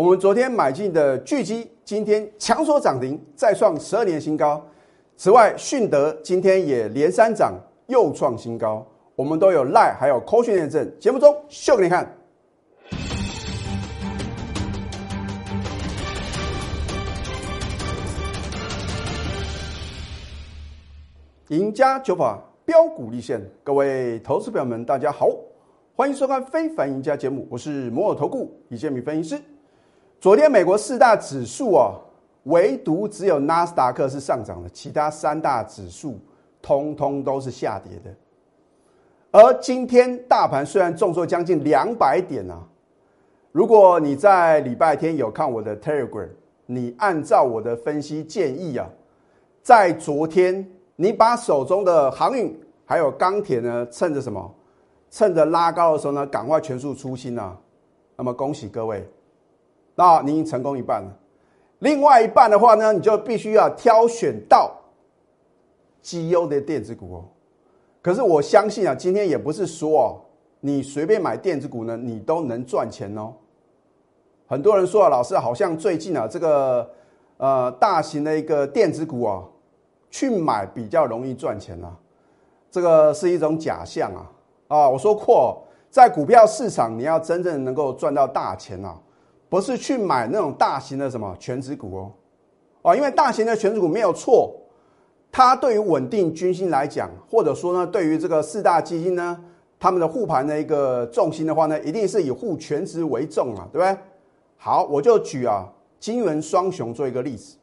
我们昨天买进的巨基，今天强所涨停，再创十二年新高。此外，迅德今天也连三涨，又创新高。我们都有赖，还有科讯验证。节目中秀给你看。赢家九法标股立现，各位投资朋友们，大家好，欢迎收看《非凡赢家》节目，我是摩尔投顾李建民分析师。昨天美国四大指数啊，唯独只有纳斯达克是上涨的，其他三大指数通通都是下跌的。而今天大盘虽然重挫将近两百点啊，如果你在礼拜天有看我的 Telegram，你按照我的分析建议啊，在昨天你把手中的航运还有钢铁呢，趁着什么？趁着拉高的时候呢，赶快全数出清啊！那么恭喜各位。那你已经成功一半了，另外一半的话呢，你就必须要挑选到绩优的电子股哦。可是我相信啊，今天也不是说哦，你随便买电子股呢，你都能赚钱哦。很多人说啊，老师好像最近啊，这个呃大型的一个电子股啊，去买比较容易赚钱啊，这个是一种假象啊啊！我说过，在股票市场，你要真正能够赚到大钱啊。不是去买那种大型的什么全值股哦，哦，因为大型的全值股没有错，它对于稳定军心来讲，或者说呢，对于这个四大基金呢，他们的护盘的一个重心的话呢，一定是以护全值为重啊，对不对？好，我就举啊金元双雄做一个例子，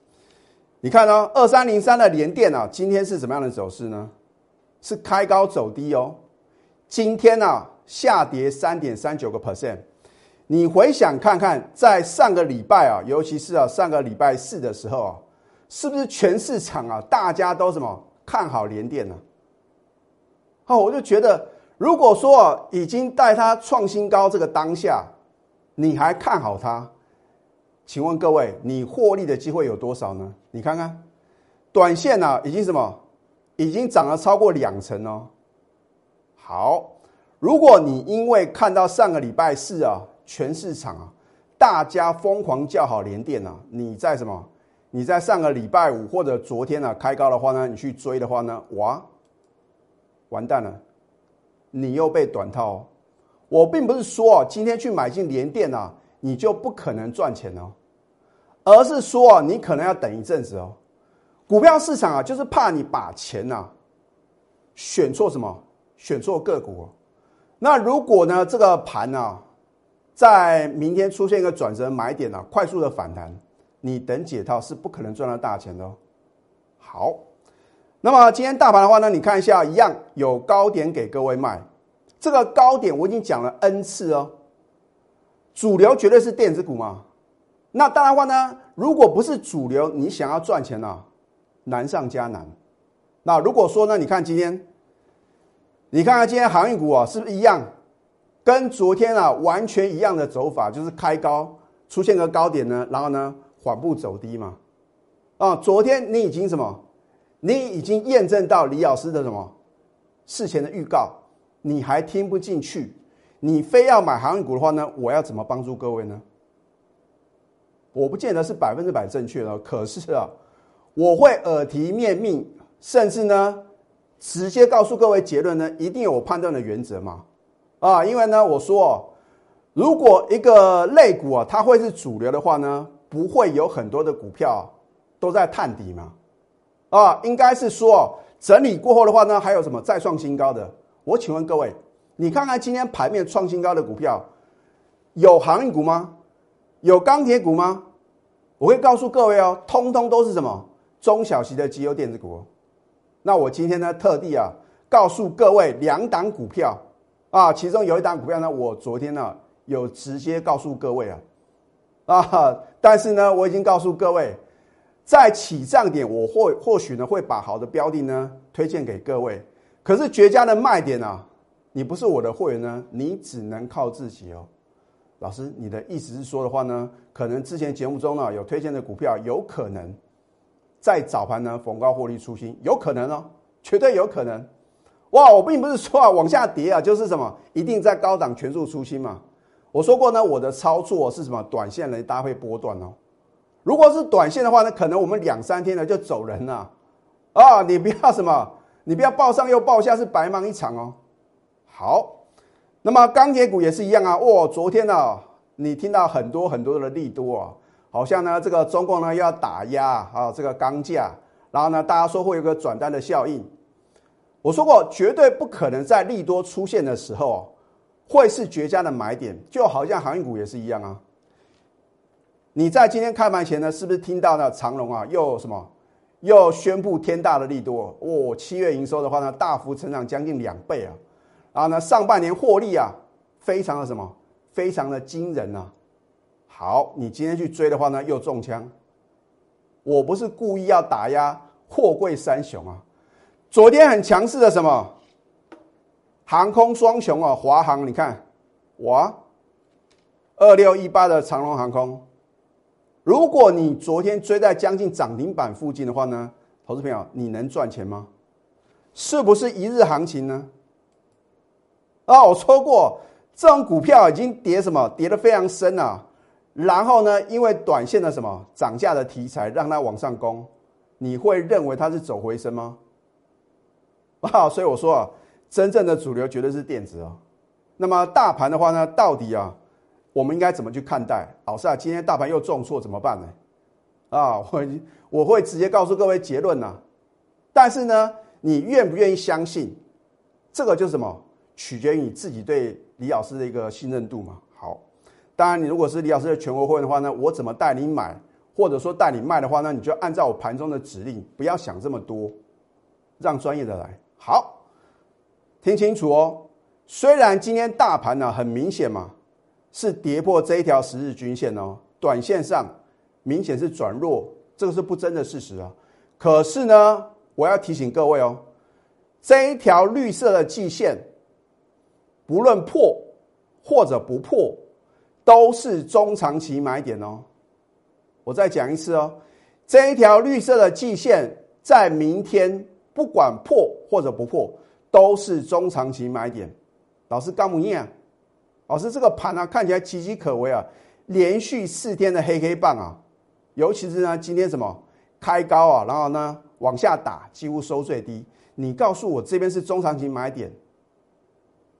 你看呢，二三零三的联电啊，今天是怎么样的走势呢？是开高走低哦，今天呢下跌三点三九个 percent。你回想看看，在上个礼拜啊，尤其是啊上个礼拜四的时候啊，是不是全市场啊大家都什么看好联电呢？哦，我就觉得，如果说已经带它创新高这个当下，你还看好它，请问各位，你获利的机会有多少呢？你看看，短线呢已经什么，已经涨了超过两成哦。好，如果你因为看到上个礼拜四啊。全市场啊，大家疯狂叫好连电啊！你在什么？你在上个礼拜五或者昨天呢开高的话呢，你去追的话呢，哇，完蛋了，你又被短套。我并不是说今天去买进连电啊，你就不可能赚钱哦，而是说你可能要等一阵子哦。股票市场啊，就是怕你把钱呐选错什么，选错个股。那如果呢，这个盘呢？在明天出现一个转折买点啊，快速的反弹，你等解套是不可能赚到大钱的哦。好，那么今天大盘的话呢，你看一下，一样有高点给各位卖，这个高点我已经讲了 N 次哦。主流绝对是电子股嘛，那当然话呢，如果不是主流，你想要赚钱呢，难上加难。那如果说呢，你看今天，你看看今天航运股啊，是不是一样？跟昨天啊完全一样的走法，就是开高出现个高点呢，然后呢缓步走低嘛。啊，昨天你已经什么？你已经验证到李老师的什么事前的预告，你还听不进去？你非要买航运股的话呢？我要怎么帮助各位呢？我不见得是百分之百正确的，可是啊，我会耳提面命，甚至呢直接告诉各位结论呢，一定有我判断的原则嘛。啊，因为呢，我说，如果一个类股啊，它会是主流的话呢，不会有很多的股票都在探底嘛。啊，应该是说整理过后的话呢，还有什么再创新高的？我请问各位，你看看今天盘面创新高的股票，有航运股吗？有钢铁股吗？我会告诉各位哦，通通都是什么中小型的绩优电子股。那我今天呢，特地啊，告诉各位两档股票。啊，其中有一档股票呢，我昨天呢有直接告诉各位啊，啊，但是呢，我已经告诉各位，在起涨点，我或或许呢会把好的标的呢推荐给各位，可是绝佳的卖点啊，你不是我的会员呢，你只能靠自己哦。老师，你的意思是说的话呢，可能之前节目中呢有推荐的股票，有可能在早盘呢逢高获利出新，有可能哦，绝对有可能。哇，我并不是说啊 往下跌啊，就是什么一定在高档全数出清嘛。我说过呢，我的操作是什么？短线来搭配波段哦。如果是短线的话呢，可能我们两三天呢就走人了啊！你不要什么，你不要报上又报下，是白忙一场哦。好，那么钢铁股也是一样啊。哇，昨天呢，你听到很多很多的利多啊，好像呢这个中共呢要打压啊这个钢价，然后呢大家说会有个转单的效应。我说过，绝对不可能在利多出现的时候会是绝佳的买点，就好像航运股也是一样啊。你在今天开盘前呢，是不是听到呢？长隆啊，又什么，又宣布天大的利多哦，七月营收的话呢，大幅成长将近两倍啊，然后呢，上半年获利啊，非常的什么，非常的惊人啊。好，你今天去追的话呢，又中枪。我不是故意要打压货柜三雄啊，昨天很强势的什么，航空双雄啊，华航，你看，哇，二六一八的长龙航空。如果你昨天追在将近涨停板附近的话呢，投资朋友，你能赚钱吗？是不是一日行情呢？啊，我说过，这种股票已经跌什么，跌得非常深啊。然后呢，因为短线的什么涨价的题材让它往上攻，你会认为它是走回升吗？啊，所以我说啊，真正的主流绝对是电子啊。那么大盘的话呢，到底啊？我们应该怎么去看待？老师啊，今天大盘又重挫怎么办呢？啊，我我会直接告诉各位结论呐。但是呢，你愿不愿意相信？这个就是什么？取决于你自己对李老师的一个信任度嘛。好，当然你如果是李老师的全国会员的话呢，我怎么带你买，或者说带你卖的话呢，你就按照我盘中的指令，不要想这么多，让专业的来。好，听清楚哦。虽然今天大盘呢很明显嘛。是跌破这一条十日均线哦，短线上明显是转弱，这个是不争的事实啊。可是呢，我要提醒各位哦，这一条绿色的季线，不论破或者不破，都是中长期买点哦。我再讲一次哦，这一条绿色的季线在明天不管破或者不破，都是中长期买点。老师刚不念。老师，这个盘呢看起来岌岌可危啊，连续四天的黑黑棒啊，尤其是呢今天什么开高啊，然后呢往下打，几乎收最低。你告诉我这边是中长期买点？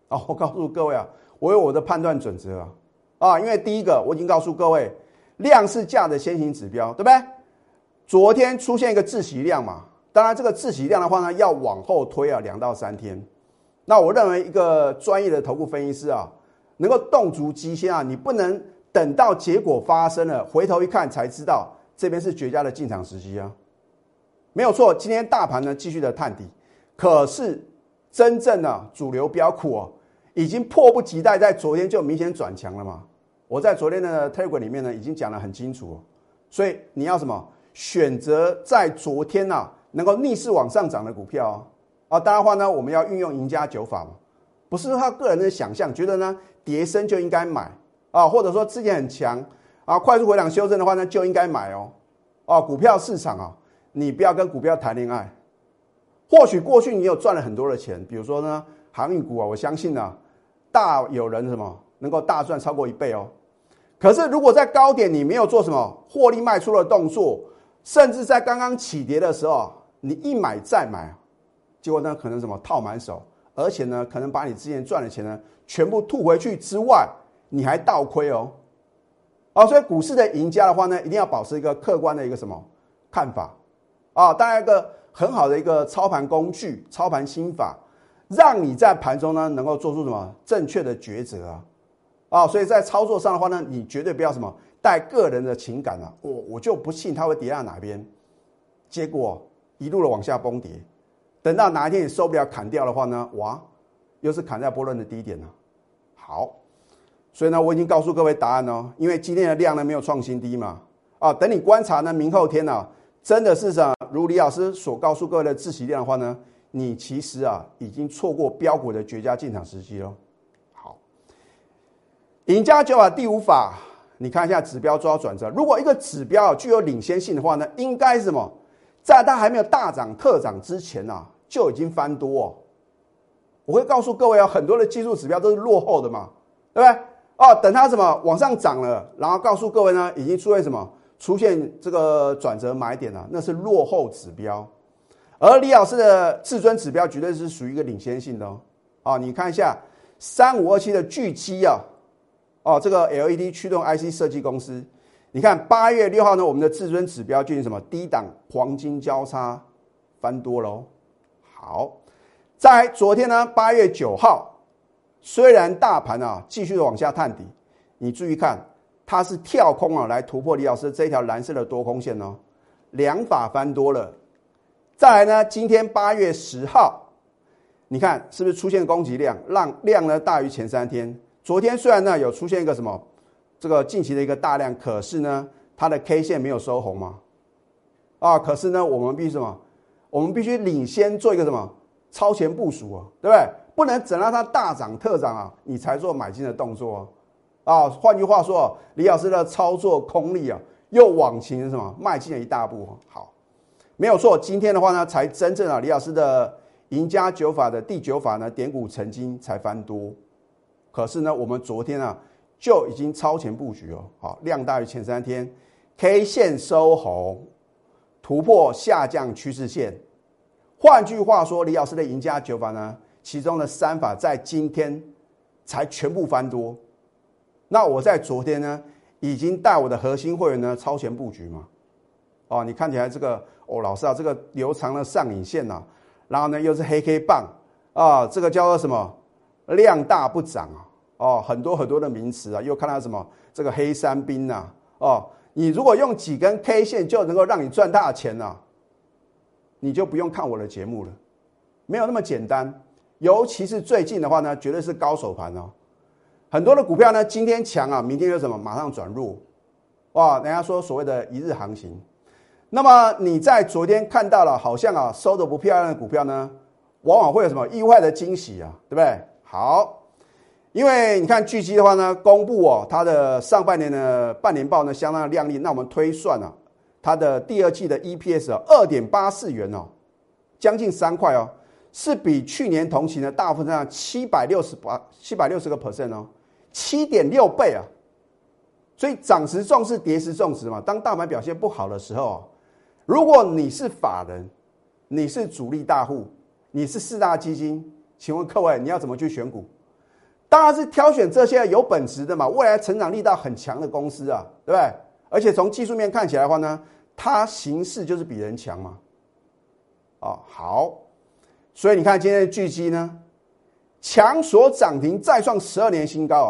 哦，我告诉各位啊，我有我的判断准则啊，啊，因为第一个我已经告诉各位，量是价的先行指标，对不对？昨天出现一个自喜量嘛，当然这个自喜量的话呢，要往后推啊两到三天。那我认为一个专业的头部分析师啊。能够动足机先啊，你不能等到结果发生了，回头一看才知道这边是绝佳的进场时机啊。没有错，今天大盘呢继续的探底，可是真正的主流标股哦，已经迫不及待在昨天就明显转强了嘛。我在昨天的 Telegram 里面呢已经讲得很清楚，所以你要什么选择在昨天呐能够逆势往上涨的股票啊？啊，当然话呢，我们要运用赢家九法嘛，不是他个人的想象，觉得呢。跌升就应该买啊，或者说之前很强啊，快速回档修正的话呢，就应该买哦。哦，股票市场啊，你不要跟股票谈恋爱。或许过去你有赚了很多的钱，比如说呢，航运股啊，我相信呢，大有人什么能够大赚超过一倍哦。可是如果在高点你没有做什么获利卖出的动作，甚至在刚刚起跌的时候，你一买再买，结果呢可能什么套满手，而且呢可能把你之前赚的钱呢。全部吐回去之外，你还倒亏哦，啊，所以股市的赢家的话呢，一定要保持一个客观的一个什么看法啊？当然，一个很好的一个操盘工具、操盘心法，让你在盘中呢能够做出什么正确的抉择啊？啊，所以在操作上的话呢，你绝对不要什么带个人的情感啊，我我就不信它会跌到哪边，结果一路的往下崩跌，等到哪一天你受不了砍掉的话呢，哇！又是砍在波段的低点了，好，所以呢，我已经告诉各位答案哦，因为今天的量呢没有创新低嘛，啊，等你观察呢，明后天呢，真的是么？如李老师所告诉各位的自习量的话呢，你其实啊已经错过标股的绝佳进场时机了。好，赢家九法第五法，你看一下指标抓转折，如果一个指标具有领先性的话呢，应该什么？在它还没有大涨特涨之前呢，就已经翻多。我会告诉各位啊，很多的技术指标都是落后的嘛，对不对？哦，等它什么往上涨了，然后告诉各位呢，已经出现什么出现这个转折买点了，那是落后指标。而李老师的至尊指标绝对是属于一个领先性的哦。啊，你看一下三五二七的巨基啊，哦，这个 LED 驱动 IC 设计公司，你看八月六号呢，我们的至尊指标进行什么低档黄金交叉翻多喽。好，在昨天呢，八月九号。虽然大盘啊继续的往下探底，你注意看，它是跳空啊来突破李老师这条蓝色的多空线哦，两法翻多了。再来呢，今天八月十号，你看是不是出现攻击量，让量呢大于前三天？昨天虽然呢有出现一个什么这个近期的一个大量，可是呢它的 K 线没有收红嘛？啊，可是呢我们必须什么？我们必须领先做一个什么超前部署啊，对不对？不能等到它大涨特涨啊，你才做买进的动作啊！换句话说，李老师的操作功力啊，又往前什么迈进了一大步。好，没有错，今天的话呢，才真正啊，李老师的赢家九法的第九法呢，点股成金才翻多。可是呢，我们昨天啊就已经超前布局哦，好，量大于前三天，K 线收红，突破下降趋势线。换句话说，李老师的赢家九法呢？其中的三法在今天才全部翻多，那我在昨天呢已经带我的核心会员呢超前布局嘛，哦，你看起来这个哦，老师啊，这个留长的上影线呐，然后呢又是黑 K 棒啊，这个叫做什么量大不涨啊，哦，很多很多的名词啊，又看到什么这个黑山兵呐，哦，你如果用几根 K 线就能够让你赚大钱呐，你就不用看我的节目了，没有那么简单。尤其是最近的话呢，绝对是高手盘哦。很多的股票呢，今天强啊，明天又什么马上转弱，哇！人家说所谓的一日行情。那么你在昨天看到了，好像啊收的不漂亮的股票呢，往往会有什么意外的惊喜啊，对不对？好，因为你看巨基的话呢，公布哦它的上半年的半年报呢相当的亮丽，那我们推算啊，它的第二季的 EPS 二点八四元哦，将近三块哦。是比去年同期呢大幅增长七百六十八七百六十个 percent 哦，七点六倍啊！所以涨时重视，跌时重视嘛。当大盘表现不好的时候，如果你是法人，你是主力大户，你是四大基金，请问各位你要怎么去选股？当然是挑选这些有本质的嘛，未来成长力道很强的公司啊，对不对？而且从技术面看起来的话呢，它形势就是比人强嘛。哦，好。所以你看今天的巨基呢，强所涨停再创十二年新高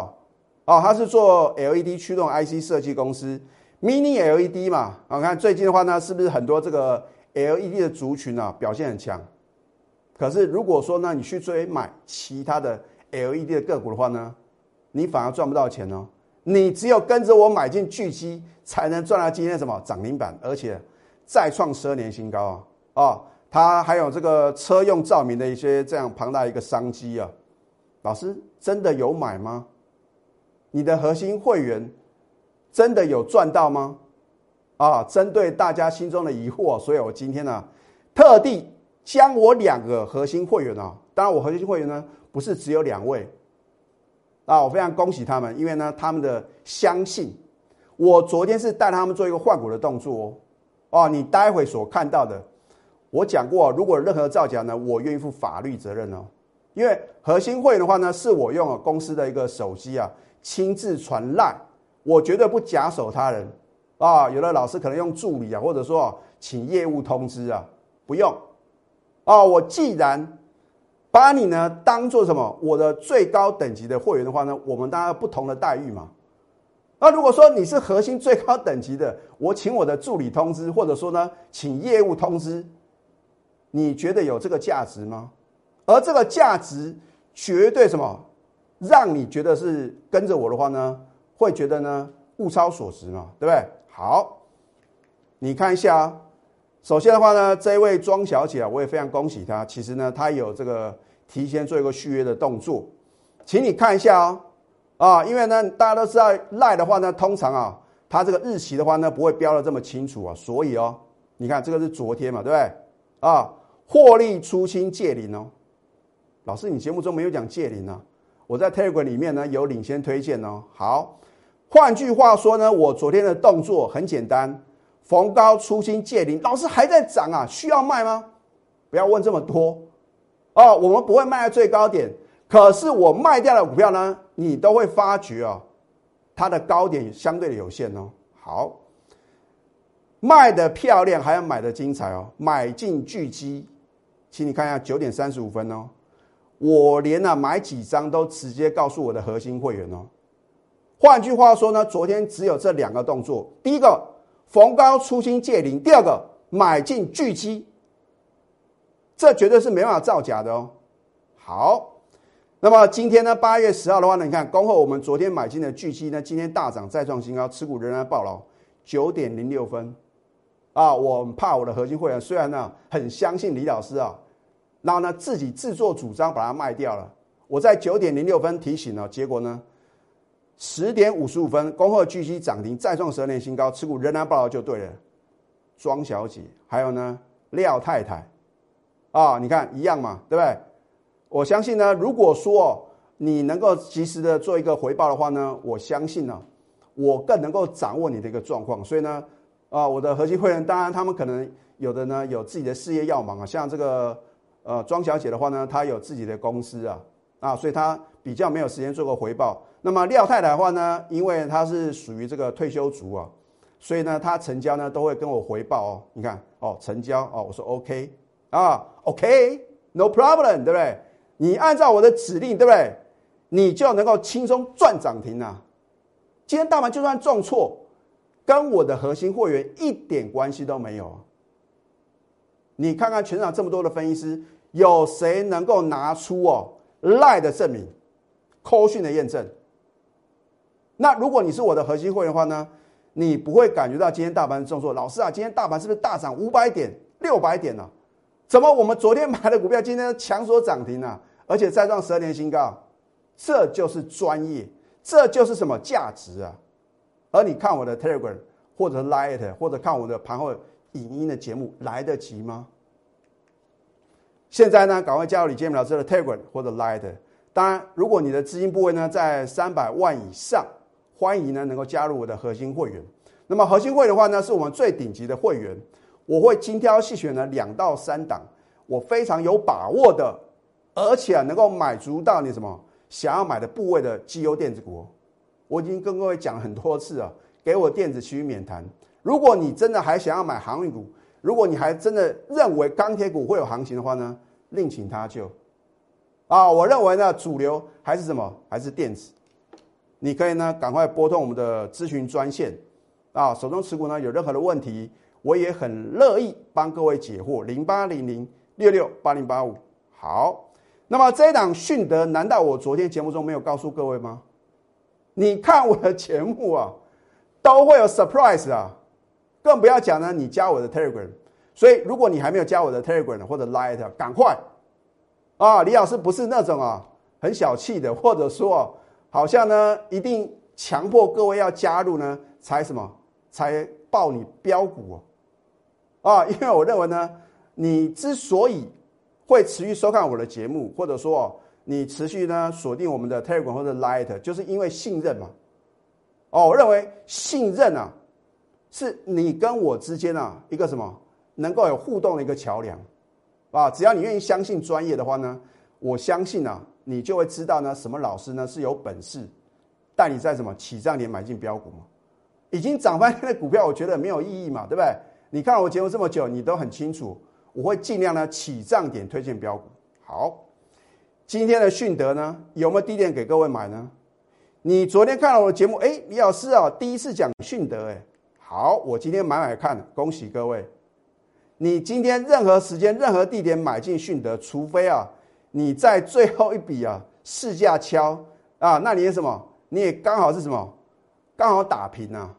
啊！哦，它是做 LED 驱动 IC 设计公司，Mini LED 嘛。我看最近的话呢，是不是很多这个 LED 的族群啊表现很强？可是如果说呢，你去追买其他的 LED 的个股的话呢，你反而赚不到钱哦。你只有跟着我买进巨基，才能赚到今天什么涨停板，而且再创十二年新高啊！哦。它还有这个车用照明的一些这样庞大一个商机啊，老师真的有买吗？你的核心会员真的有赚到吗？啊，针对大家心中的疑惑，所以我今天呢特地将我两个核心会员啊，当然我核心会员呢不是只有两位啊，我非常恭喜他们，因为呢他们的相信我昨天是带他们做一个换股的动作哦，哦，你待会所看到的。我讲过，如果任何造假呢，我愿意负法律责任哦。因为核心会员的话呢，是我用公司的一个手机啊，亲自传赖，我绝对不假手他人啊。有的老师可能用助理啊，或者说请业务通知啊，不用啊。我既然把你呢当做什么我的最高等级的会员的话呢，我们当然不同的待遇嘛。那如果说你是核心最高等级的，我请我的助理通知，或者说呢，请业务通知。你觉得有这个价值吗？而这个价值绝对什么，让你觉得是跟着我的话呢，会觉得呢物超所值嘛，对不对？好，你看一下啊。首先的话呢，这位庄小姐啊，我也非常恭喜她。其实呢，她有这个提前做一个续约的动作，请你看一下哦。啊，因为呢，大家都知道赖的话呢，通常啊，它这个日期的话呢，不会标的这么清楚啊，所以哦，你看这个是昨天嘛，对不对？啊。获利出清借零哦，老师，你节目中没有讲借零啊？我在 Telegram 里面呢有领先推荐哦。好，换句话说呢，我昨天的动作很简单，逢高出新借零，老师还在涨啊，需要卖吗？不要问这么多哦，我们不会卖在最高点，可是我卖掉的股票呢，你都会发觉哦，它的高点相对的有限哦。好，卖的漂亮，还要买的精彩哦，买进巨基，请你看一下九点三十五分哦。我连啊买几张都直接告诉我的核心会员哦。换句话说呢，昨天只有这两个动作：第一个逢高出新借零，第二个买进巨基。这绝对是没办法造假的哦。好，那么今天呢，八月十号的话呢，你看恭贺我们昨天买进的巨基呢，今天大涨再创新高，持股仍然暴牢九点零六分啊。我怕我的核心会员虽然呢很相信李老师啊。然后呢，自己自作主张把它卖掉了。我在九点零六分提醒了，结果呢，十点五十五分，恭贺巨基涨停，再创十二年新高，持股仍然报道就对了。庄小姐，还有呢，廖太太，啊，你看一样嘛，对不对？我相信呢，如果说你能够及时的做一个回报的话呢，我相信呢，我更能够掌握你的一个状况。所以呢，啊，我的核心会员，当然他们可能有的呢有自己的事业要忙啊，像这个。呃，庄小姐的话呢，她有自己的公司啊，啊，所以她比较没有时间做个回报。那么廖太太的话呢，因为她是属于这个退休族啊，所以呢，她成交呢都会跟我回报哦。你看哦，成交哦，我说 OK 啊，OK，No problem，对不对？你按照我的指令，对不对？你就能够轻松赚涨停啊。今天大盘就算撞错，跟我的核心会员一点关系都没有。你看看全场这么多的分析师。有谁能够拿出哦赖的证明，扣讯的验证？那如果你是我的核心会员的话呢，你不会感觉到今天大盘重挫。老师啊，今天大盘是不是大涨五百点、六百点呢？怎么我们昨天买的股票今天强所涨停啊？而且再创十二年新高，这就是专业，这就是什么价值啊？而你看我的 Telegram 或者 Light 或者看我的盘后影音的节目来得及吗？现在呢，赶快加入李建明老师的 Telegram 或者 Light。当然，如果你的资金部位呢在三百万以上，欢迎呢能够加入我的核心会员。那么核心会的话呢，是我们最顶级的会员，我会精挑细选呢两到三档，我非常有把握的，而且能够买足到你什么想要买的部位的绩优电子股。我已经跟各位讲很多次了，给我电子区免谈。如果你真的还想要买航运股，如果你还真的认为钢铁股会有行情的话呢，另请他就。啊，我认为呢，主流还是什么？还是电子。你可以呢，赶快拨通我们的咨询专线。啊，手中持股呢有任何的问题，我也很乐意帮各位解惑。零八零零六六八零八五。好，那么这一档迅德，难道我昨天节目中没有告诉各位吗？你看我的节目啊，都会有 surprise 啊。更不要讲呢，你加我的 Telegram，所以如果你还没有加我的 Telegram 或者 Light，赶快啊！李老师不是那种啊很小气的，或者说好像呢一定强迫各位要加入呢才什么才报你标股哦啊！因为我认为呢，你之所以会持续收看我的节目，或者说你持续呢锁定我们的 Telegram 或者 Light，就是因为信任嘛。哦，我认为信任啊。是你跟我之间啊一个什么能够有互动的一个桥梁，啊，只要你愿意相信专业的话呢，我相信啊，你就会知道呢什么老师呢是有本事带你在什么起涨点买进标股嘛，已经涨翻天的股票，我觉得没有意义嘛，对不对？你看我节目这么久，你都很清楚，我会尽量呢起涨点推荐标股。好，今天的迅德呢有没有低点给各位买呢？你昨天看了我的节目，哎，李老师啊，第一次讲迅德，哎。好，我今天买买看，恭喜各位！你今天任何时间、任何地点买进迅德，除非啊，你在最后一笔啊市价敲啊，那你也什么？你也刚好是什么？刚好打平啊，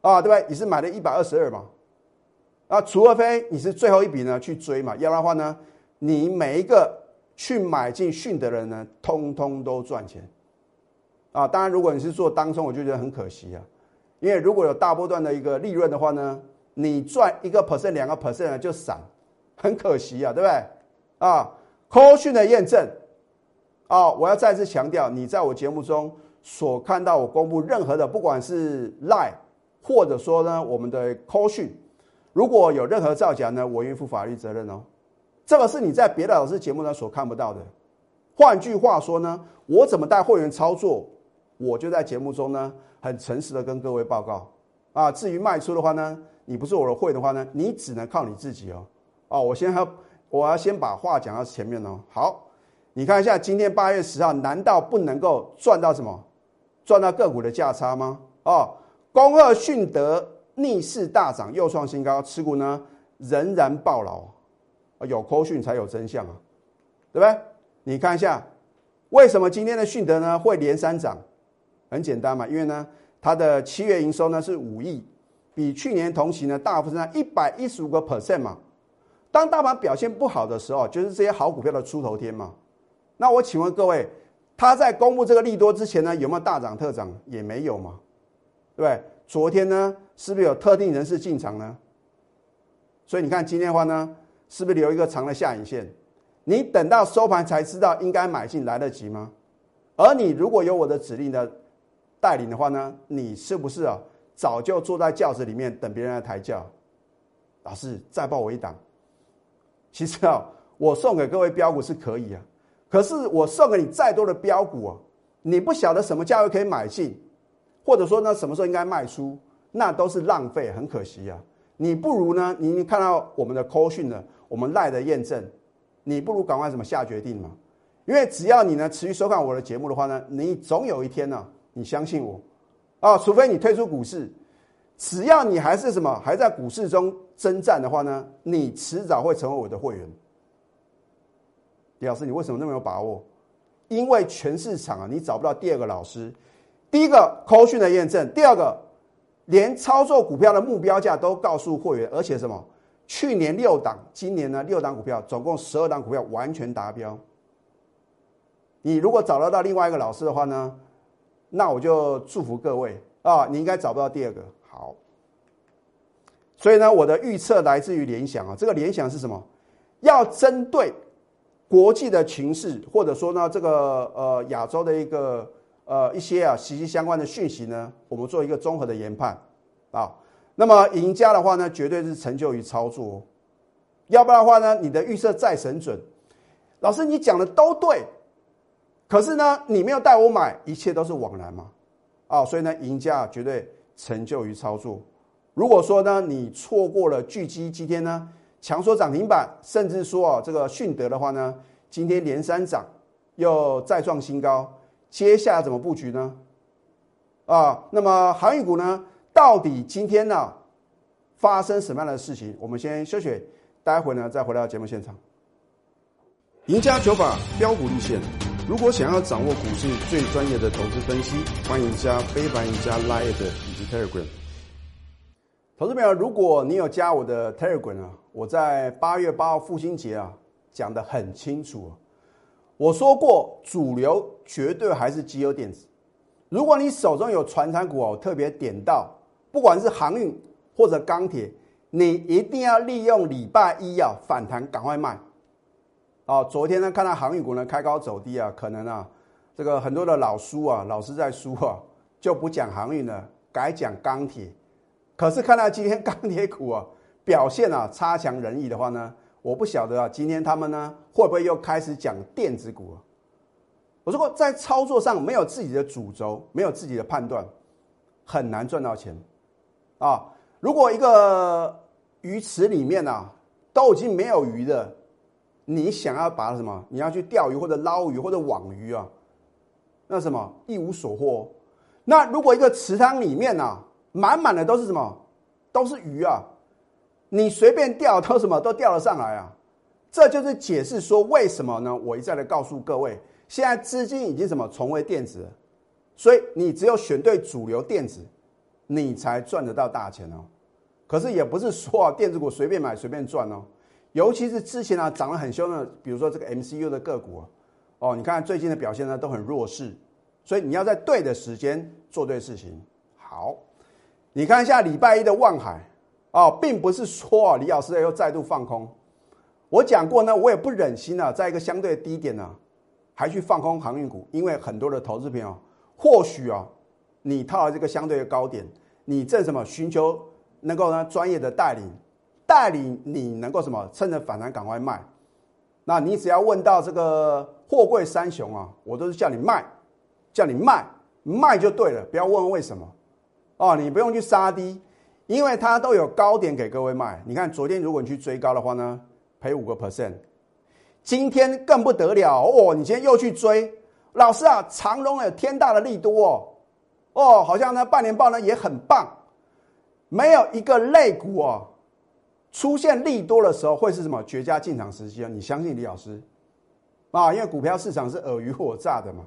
啊，对不对？你是买了一百二十二嘛？啊，除非你是最后一笔呢去追嘛，要不然的话呢，你每一个去买进迅德的人呢，通通都赚钱啊！当然，如果你是做当中，我就觉得很可惜啊。因为如果有大波段的一个利润的话呢，你赚一个 percent 两个 percent 就散，很可惜啊，对不对？啊，科讯的验证，啊，我要再次强调，你在我节目中所看到我公布任何的，不管是 lie，或者说呢我们的通讯，如果有任何造假呢，我愿负法律责任哦。这个是你在别的老师节目呢所看不到的。换句话说呢，我怎么带会员操作，我就在节目中呢很诚实的跟各位报告啊。至于卖出的话呢，你不是我的会的话呢，你只能靠你自己哦。哦，我先要我要先把话讲到前面哦。好，你看一下今天八月十号，难道不能够赚到什么？赚到个股的价差吗？哦，恭贺迅德逆势大涨，又创新高，持股呢仍然爆牢。有扣讯才有真相啊，对不对？你看一下，为什么今天的迅德呢会连三涨？很简单嘛，因为呢，它的七月营收呢是五亿，比去年同期呢大幅增长一百一十五个 percent 嘛。当大盘表现不好的时候，就是这些好股票的出头天嘛。那我请问各位，它在公布这个利多之前呢，有没有大涨特涨？也没有嘛，对不对？昨天呢，是不是有特定人士进场呢？所以你看今天的话呢？是不是留一个长的下影线？你等到收盘才知道应该买进来得及吗？而你如果有我的指令的带领的话呢，你是不是啊早就坐在轿子里面等别人来抬轿？老师再报我一档。其实啊，我送给各位标股是可以啊，可是我送给你再多的标股啊，你不晓得什么价位可以买进，或者说呢什么时候应该卖出，那都是浪费，很可惜啊。你不如呢，你看到我们的 call 讯呢？我们赖的验证，你不如赶快怎么下决定嘛？因为只要你呢持续收看我的节目的话呢，你总有一天呢，你相信我啊，除非你退出股市，只要你还是什么还在股市中征战的话呢，你迟早会成为我的会员。李老师，你为什么那么有把握？因为全市场啊，你找不到第二个老师。第一个扣讯的验证，第二个连操作股票的目标价都告诉会员，而且什么？去年六档，今年呢六档股票，总共十二档股票完全达标。你如果找得到另外一个老师的话呢，那我就祝福各位啊，你应该找不到第二个。所以呢，我的预测来自于联想啊，这个联想是什么？要针对国际的情势，或者说呢这个呃亚洲的一个呃一些啊息息相关的讯息呢，我们做一个综合的研判啊。那么赢家的话呢，绝对是成就于操作，要不然的话呢，你的预测再神准，老师你讲的都对，可是呢，你没有带我买，一切都是枉然嘛，啊，所以呢，赢家绝对成就于操作。如果说呢，你错过了巨基今天呢强说涨停板，甚至说啊这个迅德的话呢，今天连三涨，又再创新高，接下来怎么布局呢？啊，那么航运股呢？到底今天呢发生什么样的事情？我们先休息，待会呢再回到节目现场。赢家九法标股立线，如果想要掌握股市最专业的投资分析，欢迎加非凡、赢家 Line 以及 Telegram。投资朋友，如果你有加我的 Telegram 啊，我在八月八号父亲节啊讲的很清楚，我说过主流绝对还是机油电子。如果你手中有传产股哦，特别点到。不管是航运或者钢铁，你一定要利用礼拜一啊反弹赶快卖。哦，昨天呢看到航运股呢开高走低啊，可能啊这个很多的老输啊老是在输啊，就不讲航运了，改讲钢铁。可是看到今天钢铁股啊表现啊差强人意的话呢，我不晓得啊今天他们呢会不会又开始讲电子股啊？我说过在操作上没有自己的主轴，没有自己的判断，很难赚到钱。啊，如果一个鱼池里面啊都已经没有鱼的，你想要把什么？你要去钓鱼或者捞鱼或者网鱼啊？那什么一无所获。那如果一个池塘里面啊满满的都是什么？都是鱼啊，你随便钓都什么都钓得上来啊？这就是解释说为什么呢？我一再的告诉各位，现在资金已经什么重回电子，所以你只有选对主流电子。你才赚得到大钱哦，可是也不是说啊，电子股随便买随便赚哦，尤其是之前啊涨得很凶的，比如说这个 MCU 的个股哦，你看最近的表现呢都很弱势，所以你要在对的时间做对事情。好，你看一下礼拜一的望海哦，并不是说啊李老师又再度放空，我讲过呢，我也不忍心啊，在一个相对低点呢还去放空航运股，因为很多的投资朋友或许啊，你套了这个相对的高点，你正什么寻求能够呢专业的带领，带领你能够什么趁着反弹赶快卖。那你只要问到这个货柜三雄啊，我都是叫你卖，叫你卖，卖就对了，不要问为什么哦，你不用去杀低，因为它都有高点给各位卖。你看昨天如果你去追高的话呢，赔五个 percent，今天更不得了哦，你今天又去追，老师啊，长隆有天大的利多哦，哦，好像呢半年报呢也很棒，没有一个类股哦。出现利多的时候会是什么绝佳进场时机啊？你相信李老师啊？因为股票市场是尔虞我诈的嘛，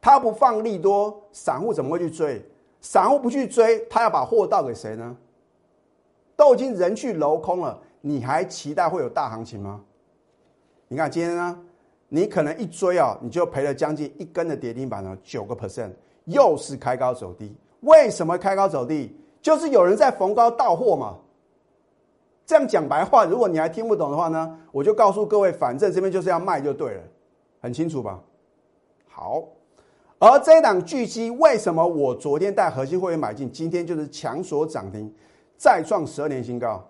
他不放利多，散户怎么会去追？散户不去追，他要把货倒给谁呢？都已经人去楼空了，你还期待会有大行情吗？你看今天呢，你可能一追啊，你就赔了将近一根的跌停板了，九个 percent，又是开高走低。为什么开高走低？就是有人在逢高倒货嘛。这样讲白话，如果你还听不懂的话呢，我就告诉各位，反正这边就是要卖就对了，很清楚吧？好，而这一档巨基为什么我昨天带核心会员买进，今天就是强锁涨停，再创十二年新高？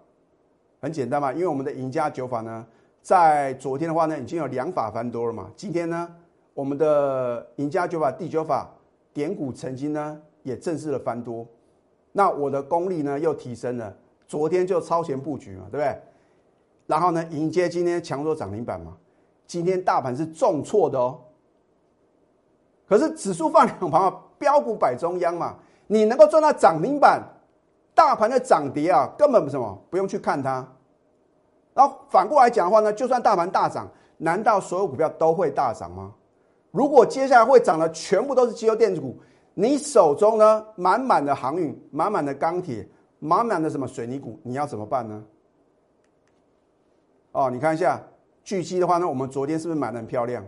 很简单嘛，因为我们的赢家九法呢，在昨天的话呢，已经有两法翻多了嘛，今天呢，我们的赢家九法第九法点股成金呢，也正式的翻多，那我的功力呢又提升了。昨天就超前布局嘛，对不对？然后呢，迎接今天强弱涨停板嘛。今天大盘是重挫的哦，可是指数放两旁啊，标股摆中央嘛。你能够赚到涨停板，大盘的涨跌啊，根本什么不用去看它。然后反过来讲的话呢，就算大盘大涨，难道所有股票都会大涨吗？如果接下来会涨的全部都是机油电子股，你手中呢满满的航运，满满的钢铁。满满的什么水泥股，你要怎么办呢？哦，你看一下巨基的话呢，我们昨天是不是买的很漂亮？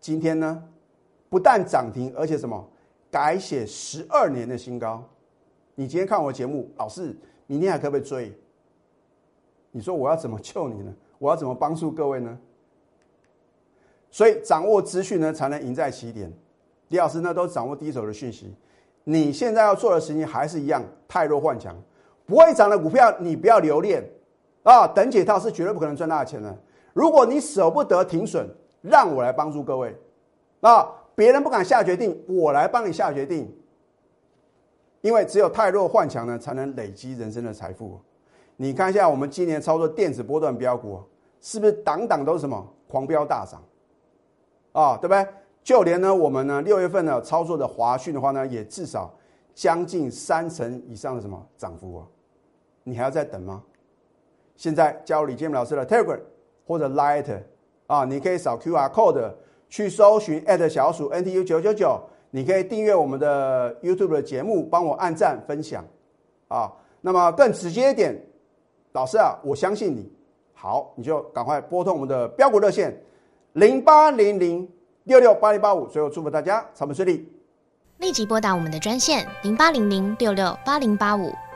今天呢，不但涨停，而且什么改写十二年的新高。你今天看我节目，老师，明天还可不可以追？你说我要怎么救你呢？我要怎么帮助各位呢？所以掌握资讯呢，才能赢在起点。李老师呢，都掌握第一手的讯息。你现在要做的事情还是一样，太弱换强，不会涨的股票你不要留恋啊！等解套是绝对不可能赚大钱的。如果你舍不得停损，让我来帮助各位啊！别人不敢下决定，我来帮你下决定。因为只有太弱换强呢，才能累积人生的财富。你看一下我们今年操作电子波段标股，是不是档档都是什么狂飙大涨啊？对不对？就连呢，我们呢六月份呢操作的华讯的话呢，也至少将近三成以上的什么涨幅啊？你还要再等吗？现在加入李建明老师的 Telegram 或者 Light 啊，你可以扫 QR Code 去搜寻小鼠 NTU 九九九，你可以订阅我们的 YouTube 的节目，帮我按赞分享啊。那么更直接一点，老师啊，我相信你，好，你就赶快拨通我们的标股热线零八零零。六六八零八五，最后祝福大家财本顺利。立即拨打我们的专线零八零零六六八零八五